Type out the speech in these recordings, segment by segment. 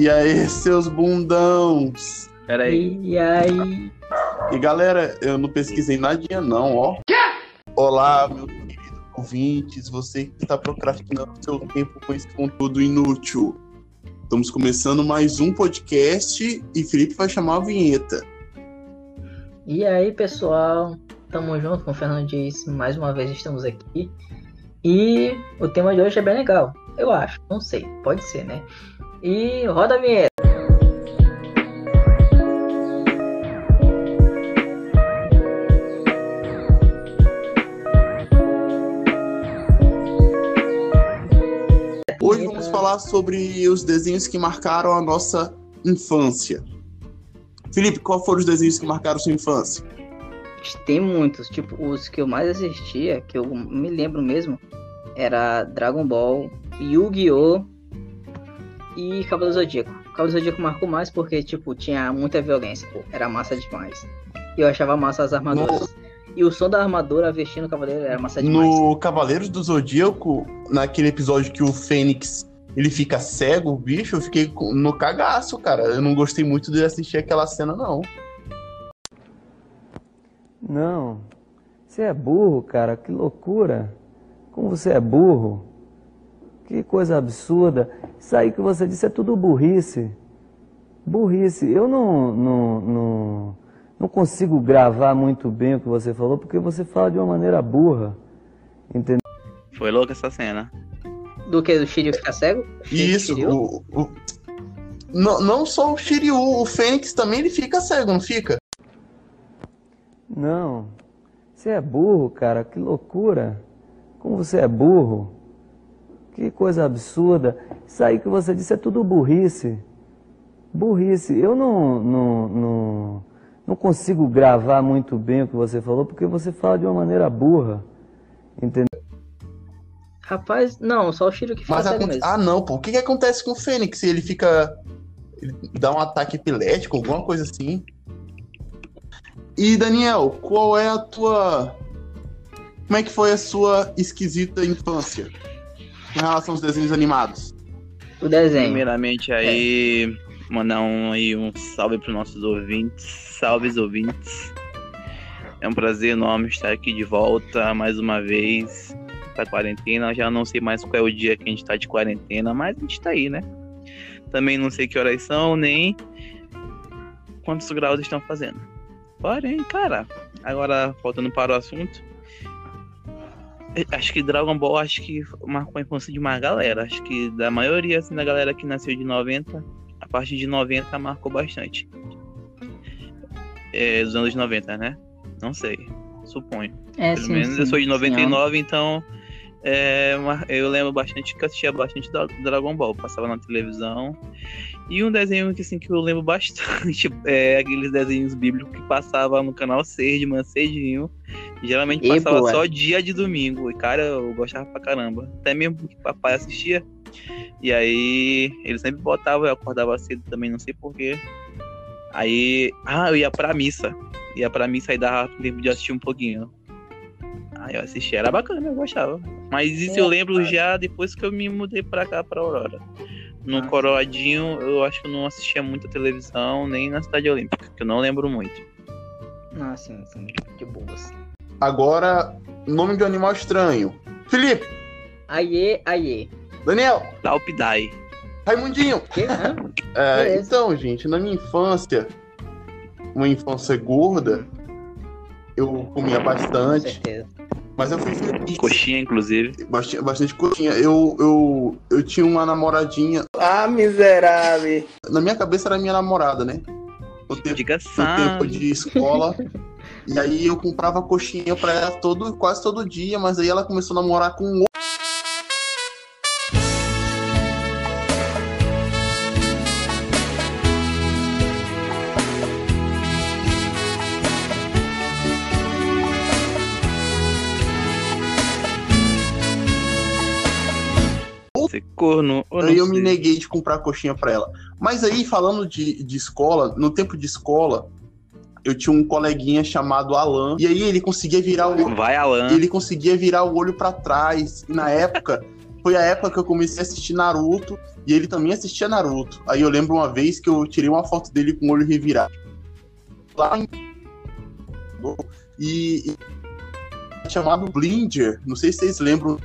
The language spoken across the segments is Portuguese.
E aí, seus bundãos? Peraí. E aí? E galera, eu não pesquisei nadinha não, ó. Quê? Olá, meus queridos ouvintes, você que está procrastinando seu tempo com esse conteúdo inútil. Estamos começando mais um podcast e Felipe vai chamar a vinheta. E aí, pessoal? Tamo junto com o Fernando Dias. Mais uma vez estamos aqui. E o tema de hoje é bem legal. Eu acho. Não sei. Pode ser, né? E roda a vinheta. Hoje vamos falar sobre os desenhos que marcaram a nossa infância. Felipe, qual foram os desenhos que marcaram sua infância? Tem muitos. Tipo, os que eu mais assistia, que eu me lembro mesmo, era Dragon Ball, Yu-Gi-Oh! E Cavaleiro Zodíaco. Cavaleiro Zodíaco marcou mais porque, tipo, tinha muita violência, pô, era massa demais. E eu achava massa as armaduras. E o som da armadura vestindo o cavaleiro era massa demais. No Cavaleiros do Zodíaco, naquele episódio que o Fênix ele fica cego, o bicho, eu fiquei no cagaço, cara. Eu não gostei muito de assistir aquela cena, não. Não. Você é burro, cara. Que loucura. Como você é burro. Que coisa absurda. Isso aí que você disse é tudo burrice. Burrice. Eu não, não, não, não consigo gravar muito bem o que você falou, porque você fala de uma maneira burra. Entendeu? Foi louca essa cena. Do que? Do Shiryu ficar cego? Isso. O, o... Não, não só o Shiryu, o Fênix também ele fica cego, não fica? Não. Você é burro, cara. Que loucura. Como você é burro. Que coisa absurda. Isso aí que você disse é tudo burrice. Burrice. Eu não, não, não, não consigo gravar muito bem o que você falou, porque você fala de uma maneira burra. Entendeu? Rapaz, não, só o Shiryu que cego aconte... mesmo. Ah, não, pô. O que, que acontece com o Fênix? Ele fica. Ele dá um ataque epilético, alguma coisa assim. E Daniel, qual é a tua. Como é que foi a sua esquisita infância em relação aos desenhos animados? O desenho. Primeiramente aí, mandar um, aí um salve para os nossos ouvintes. Salves ouvintes. É um prazer enorme estar aqui de volta mais uma vez pra quarentena. Já não sei mais qual é o dia que a gente tá de quarentena, mas a gente tá aí, né? Também não sei que horas são, nem quantos graus estão fazendo. Porém, cara, agora voltando para o assunto. Acho que Dragon Ball acho que marcou a infância de uma galera. Acho que da maioria assim, da galera que nasceu de 90, a partir de 90 marcou bastante. É, dos anos 90, né? Não sei. Suponho. É, Pelo sim, menos sim, eu sou de sim, 99, então é, eu lembro bastante que assistia bastante Dragon Ball, passava na televisão. E um desenho que, assim, que eu lembro bastante é aqueles desenhos bíblicos que passava no canal 6 de manhã cedinho. Geralmente passava boa. só dia de domingo. E, cara, eu gostava pra caramba. Até mesmo porque papai assistia. E aí ele sempre botava, eu acordava cedo também, não sei porquê. Aí, ah, eu ia pra missa. Ia pra missa e dava tempo de assistir um pouquinho. Aí eu assisti, era bacana, eu gostava. Mas isso eu lembro já depois que eu me mudei pra cá, pra Aurora. No Ah, Coroadinho, eu acho que eu não assistia muita televisão, nem na Cidade Olímpica, que eu não lembro muito. Ah, sim, sim. De boas. Agora, nome de um animal estranho. Felipe, Aie, aie. Daniel, Talpidai. Raimundinho. Que? É, Beleza. então, gente, na minha infância, uma infância gorda, eu comia Com bastante, certeza. Mas eu fui feliz. Coxinha, inclusive. Bastante, bastante coxinha. Eu, eu, eu tinha uma namoradinha. Ah, miserável. Na minha cabeça era minha namorada, né? No tempo, Diga no tempo de escola. e aí eu comprava coxinha pra ela todo, quase todo dia, mas aí ela começou a namorar com um corno. não Aí eu me sei. neguei de comprar coxinha pra ela. Mas aí, falando de, de escola, no tempo de escola, eu tinha um coleguinha chamado Alan. E aí ele conseguia virar o Vai, Alan. ele conseguia virar o olho pra trás. E na época, foi a época que eu comecei a assistir Naruto e ele também assistia Naruto. Aí eu lembro uma vez que eu tirei uma foto dele com o olho revirado. Lá em... E, e chamado Blinger, não sei se vocês lembram,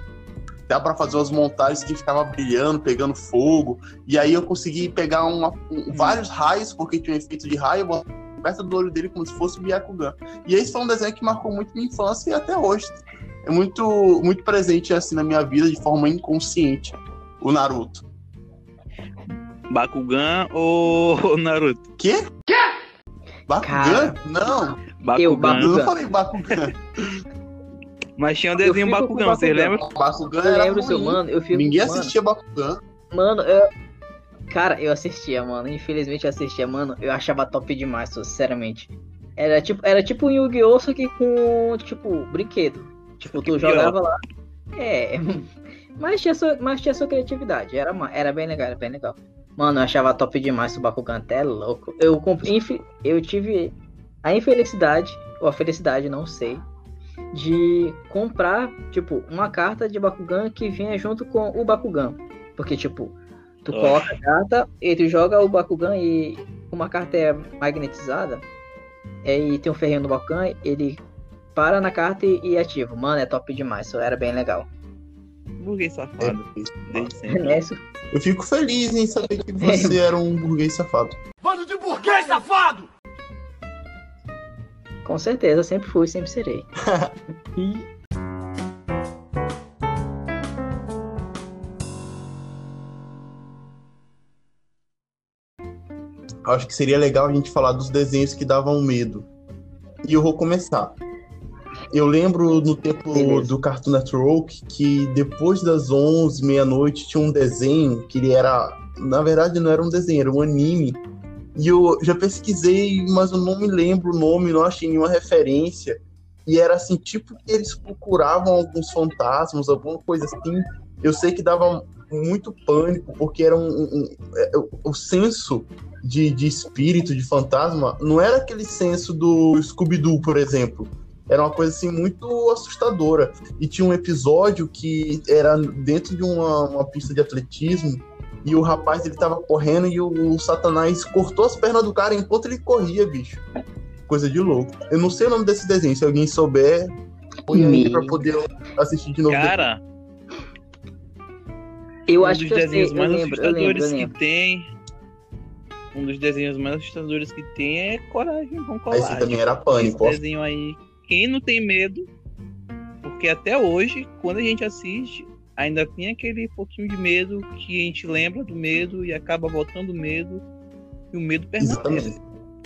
dá para fazer umas montagens que ficava brilhando, pegando fogo, e aí eu consegui pegar uma, um, vários raios, porque tinha um efeito de raio, perto do olho dele como se fosse o Byakugan. E esse foi um desenho que marcou muito minha infância e até hoje. É muito, muito presente assim na minha vida de forma inconsciente, o Naruto. Bakugan ou Naruto? Quê? Quê? Bakugan? Cara, Não, Bakugan. Eu, eu Bakugan. não falei Bakugan. Mas tinha um desenho com Bakugan, vocês Bakugan. lembram? Bakugan Eu era lembro, seu mano, eu fico. Ninguém mano, assistia Bakugan. Mano, eu. Cara, eu assistia, mano. Infelizmente eu assistia, mano. Eu achava top demais, sinceramente. Era tipo, era tipo um Yu-Gi-Oh! só que com, tipo, brinquedo. Tipo, tu jogava lá. É. Mas tinha, sua, mas tinha sua criatividade. Era, era bem legal, era bem legal. Mano, eu achava top demais o Bakugan, até louco. Eu, eu tive a infelicidade, ou a felicidade, não sei, de comprar, tipo, uma carta de Bakugan que vinha junto com o Bakugan. Porque, tipo, tu Nossa. coloca a carta e tu joga o Bakugan e uma carta é magnetizada, e tem um ferrinho no Bakugan, ele para na carta e, e ativa. Mano, é top demais, isso era bem legal. Burguês safado, desde Não sempre. é isso? Eu fico feliz em saber que você era um burguês safado. Bando de burguês safado! Com certeza, sempre fui, sempre serei. Acho que seria legal a gente falar dos desenhos que davam medo. E eu vou começar. Eu lembro no tempo Beleza. do Cartoon Network que depois das 11, meia-noite, tinha um desenho que ele era. Na verdade, não era um desenho, era um anime. E eu já pesquisei, mas eu não me lembro o nome, não achei nenhuma referência. E era assim, tipo que eles procuravam alguns fantasmas, alguma coisa assim. Eu sei que dava muito pânico, porque era um, um- um- é, o- senso de, de espírito, de fantasma, não era aquele senso do Scooby-Doo, por exemplo. Era uma coisa assim muito assustadora. E tinha um episódio que era dentro de uma, uma pista de atletismo e o rapaz ele tava correndo e o, o Satanás cortou as pernas do cara enquanto ele corria, bicho. Coisa de louco. Eu não sei o nome desse desenho, se alguém souber, põe aí pra poder assistir de novo. Cara, Eu um acho dos que eu sei, desenhos eu mais lembro, eu lembro, assustadores eu que lembro. tem. Um dos desenhos mais assustadores que tem é Coragem com Esse Covarde. também era pânico, ó. Esse desenho aí, quem não tem medo, porque até hoje, quando a gente assiste, ainda tem aquele pouquinho de medo que a gente lembra do medo e acaba voltando o medo e o medo permanece.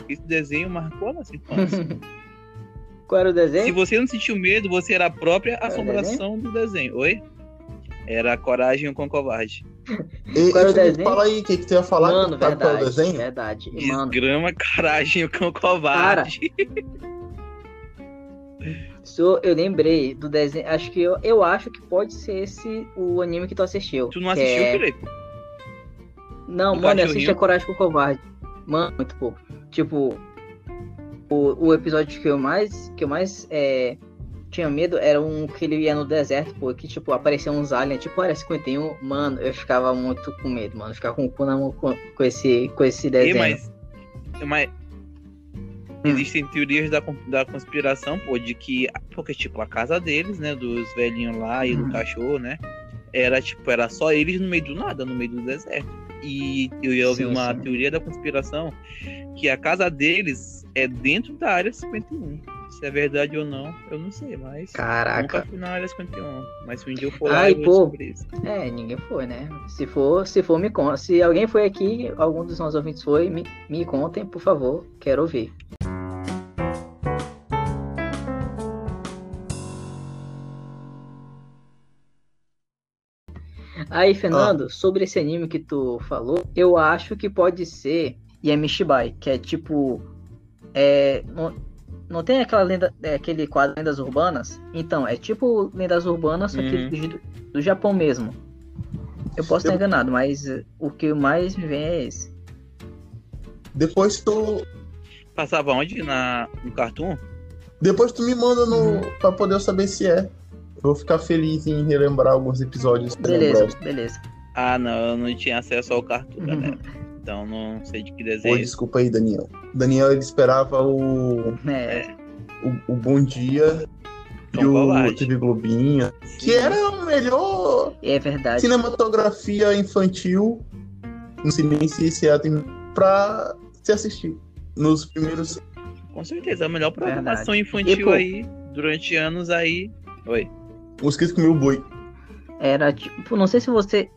Esse desenho marcou a nossa infância. Qual era o Se desenho? você não sentiu medo, você era a própria Qual era assombração do desenho. Oi? Era Coragem com Covarde. E, Qual era o desenho? Fala aí o que, que você ia falar. Mano, sabe qual é o verdade, desenho? verdade. Mano, Desgrama Coragem com Covarde. sou, eu lembrei do desenho, acho que eu, eu acho que pode ser esse o anime que tu assistiu. Tu não assistiu, é- Felipe? Não, Do mano, cachorrinho? a Coragem com o Covarde. Mano, muito pouco. Tipo, o, o episódio que eu mais, que eu mais é, tinha medo era um que ele ia no deserto, pô, que tipo, apareciam uns aliens, tipo, era 51. Mano, eu ficava muito com medo, mano. Eu ficava com o cu na mão com, com esse, com esse desenho. mas, mas existem teorias da, da conspiração, pô, de que. Porque, tipo, a casa deles, né? Dos velhinhos lá e Uhum. do cachorro, né? Era tipo, era só eles no meio do nada, no meio do deserto. E eu ia ouvir Sim, uma sim. teoria da conspiração que a casa deles é dentro da área 51. Se é verdade ou não, eu não sei, mas. Caraca. Nunca fui na área 51. Mas se um dia eu for lá, Ai, eu vou pô. É, ninguém foi, né? Se for, se for, me conta. Se alguém foi aqui, algum dos nossos ouvintes foi, me, me contem, por favor. Quero ouvir. Aí, Fernando, sobre esse anime que tu falou, eu acho que pode ser Yamishibai, que é tipo. É, não, não tem aquela lenda, é, aquele quadro Lendas Urbanas? Então, é tipo Lendas Urbanas, só que Uhum. do, do Japão mesmo. Eu posso estar Eu- enganado, mas eh, o que mais me vem é esse. Depois tu, Passava onde? Na, no Cartoon? depois tu me manda no Uhum. pra poder eu saber se é. Vou ficar feliz em relembrar alguns episódios. Beleza, beleza. Ah, não, eu não tinha acesso ao cartoon, galera. Então não sei de que desenho. Pô, desculpa aí, Daniel. Daniel, ele esperava o, É, o, o Bom Dia e o. TV Globinho, que era a melhor é verdade. cinematografia infantil, não sei nem se esse é pra se assistir. Nos primeiros. Com certeza, a melhor programação Verdade. infantil E, pô- aí, durante anos aí. Oi. Mosquito comeu o boi. Era tipo, não sei se você.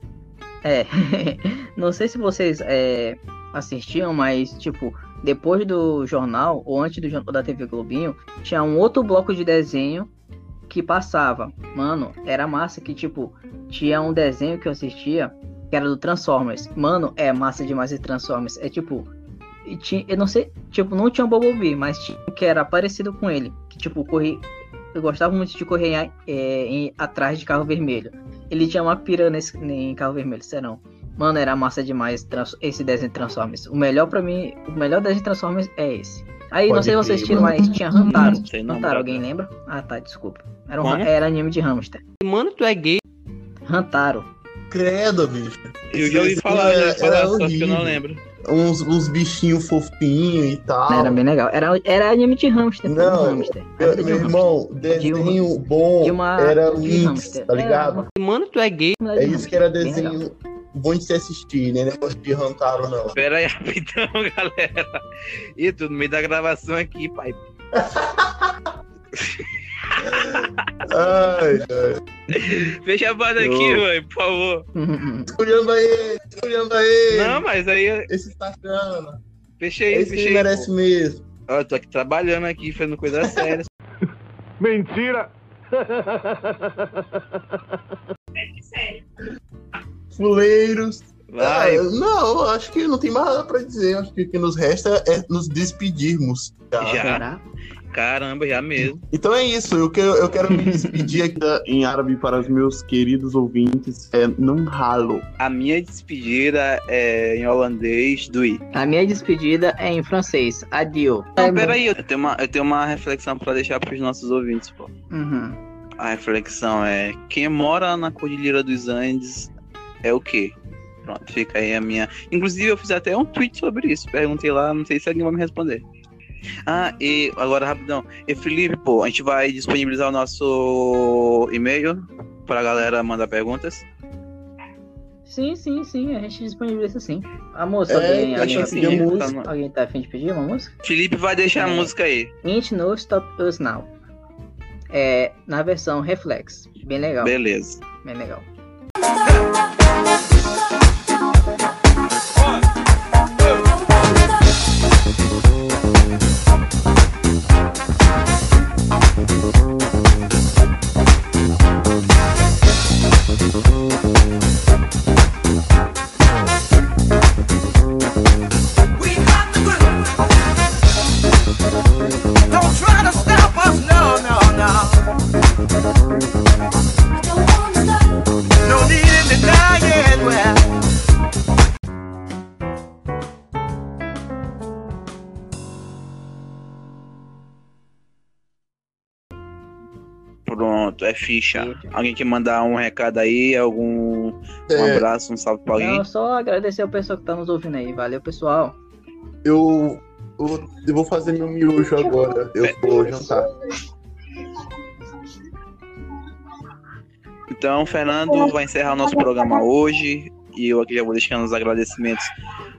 É. não sei se vocês é, assistiam, mas tipo, depois do jornal, ou antes do da TV Globinho, tinha um outro bloco de desenho que passava. Mano, era massa que, tipo, tinha um desenho que eu assistia que era do Transformers. Mano, é massa demais esse Transformers. É tipo. e tinha, eu não sei, tipo, não tinha um Bumblebee, mas tinha que era parecido com ele. Que, tipo, corria. Eu gostava muito de correr é, em- atrás de carro vermelho. Ele tinha uma pira nesse, em carro vermelho, serão. Mano, era massa demais trans- esse desenho de Transformers. O melhor pra mim, o melhor desenho de Transformers é esse. Aí, não Pode sei se vocês mano. mas tinha Rantaro. Não não, Rantaro, alguém lembra? Ah, tá, desculpa. Era, um, Como? era anime de hamster. Mano, tu é gay. Rantaro. Credo, bicho. Eu já ouvi falar, já era- ouvi falar, era só que eu não horrível. lembro. Uns, uns bichinhos fofinhos e tal. Era bem legal. Era, era anime de hamster. Não, hamster. Meu, de um irmão, desenho bom de uma- era de hamster. tá É, ligado? Mano, tu é gay. hamster. É isso que era desenho bom de se assistir, né? Negócio de Rantaro, não. Pera aí, rapidão, galera. Ih, tu no meio da gravação aqui, pai. Ai, ai. Fecha a banda aqui, mãe, por favor. Esculhamba ele, esculhamba ele. Não, mas aí, Esse sacana. fecha aí, Esse fecha aí. merece pô. mesmo. Ó, eu tô aqui trabalhando aqui, fazendo coisa séria. Mentira! Fuleiros. Vai, Ah, não, acho que não tem mais nada pra dizer. Acho que o que nos resta é nos despedirmos. tá? Já. Será? caramba, já mesmo. Então é isso. Eu quero, eu quero me despedir aqui em árabe para os meus queridos ouvintes. É não ralo. A minha despedida é em holandês do I. A minha despedida é em francês. Adio. Não, peraí, eu tenho uma, eu tenho uma reflexão pra deixar pros nossos ouvintes, pô. Uhum. A reflexão é: quem mora na Cordilheira dos Andes é o quê? Pronto, fica aí a minha. Inclusive, eu fiz até um tweet sobre isso. Perguntei lá, não sei se alguém vai me responder. Ah, e agora rapidão. E Felipe, pô, a gente vai disponibilizar o nosso e-mail pra galera mandar perguntas. Sim, sim, sim. A gente disponibiliza sim. A moça, É, alguém, a alguém, gente tá música. tá no- alguém tá afim de pedir uma música? Felipe vai deixar a É. música aí. Ain't no Stop Us Now. É na versão Reflex. Bem legal. Beleza. Bem legal. Pronto, é ficha. Alguém quer mandar um recado aí? Algum um É, abraço, um salve pra alguém? Não, só agradecer ao pessoal que tá nos ouvindo aí. Valeu, pessoal. eu, eu, eu vou fazer meu miojo agora. Eu vou jantar. Então, Fernando vai encerrar o nosso programa hoje. E eu aqui já vou deixando os agradecimentos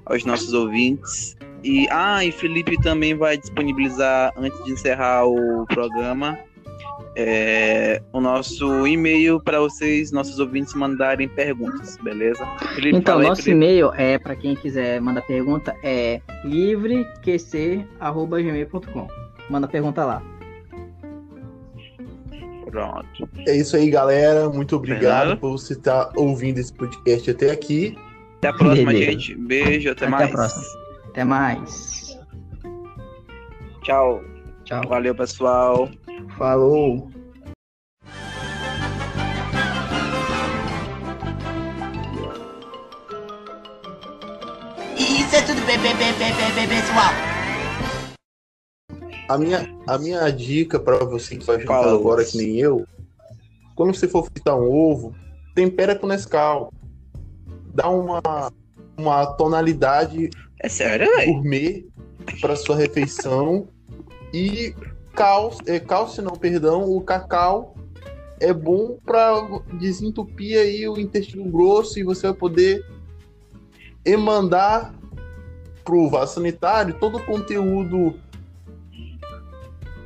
aos nossos ouvintes. E, ah, e Felipe também vai disponibilizar, antes de encerrar o programa, é, o nosso e-mail para vocês, nossos ouvintes, mandarem perguntas, beleza? Felipe, Então, aí, nosso e-mail é para quem quiser mandar pergunta é livreqc@gmail.com. Manda pergunta lá. Pronto. É isso aí, galera. Muito obrigado Fernando? por você estar ouvindo esse podcast até aqui. Até a próxima, Beleza. gente. Beijo, até, Até a mais. próxima. Até mais. Tchau. Tchau. Valeu, pessoal. Falou! Isso é tudo bem, bem, bem, bem, bem, bem, pessoal. A minha, a minha dica pra você que vai jantar agora, que nem eu, quando você for fritar um ovo, tempera com Nescau. Dá uma, uma tonalidade É sério, gourmet para sua refeição. E é, calce não, perdão, o cacau é bom para desentupir aí o intestino grosso e você vai poder emandar pro vaso sanitário todo o conteúdo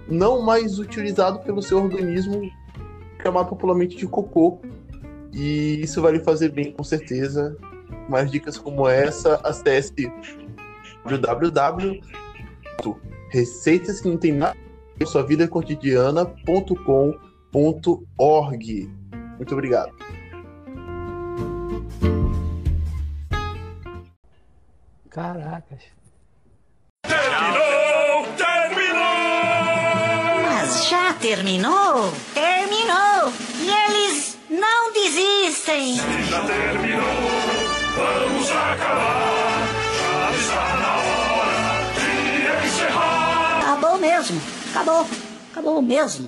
não mais utilizado pelo seu organismo, chamado popularmente de cocô. E isso vai lhe fazer bem, com certeza. Mais dicas como essa, acesse www receitas que não tem nada a sua vida cotidiana.com.org. Muito obrigado. Caracas. Mas já terminou? Terminou! E eles não desistem! Acabou mesmo! Acabou! Acabou mesmo!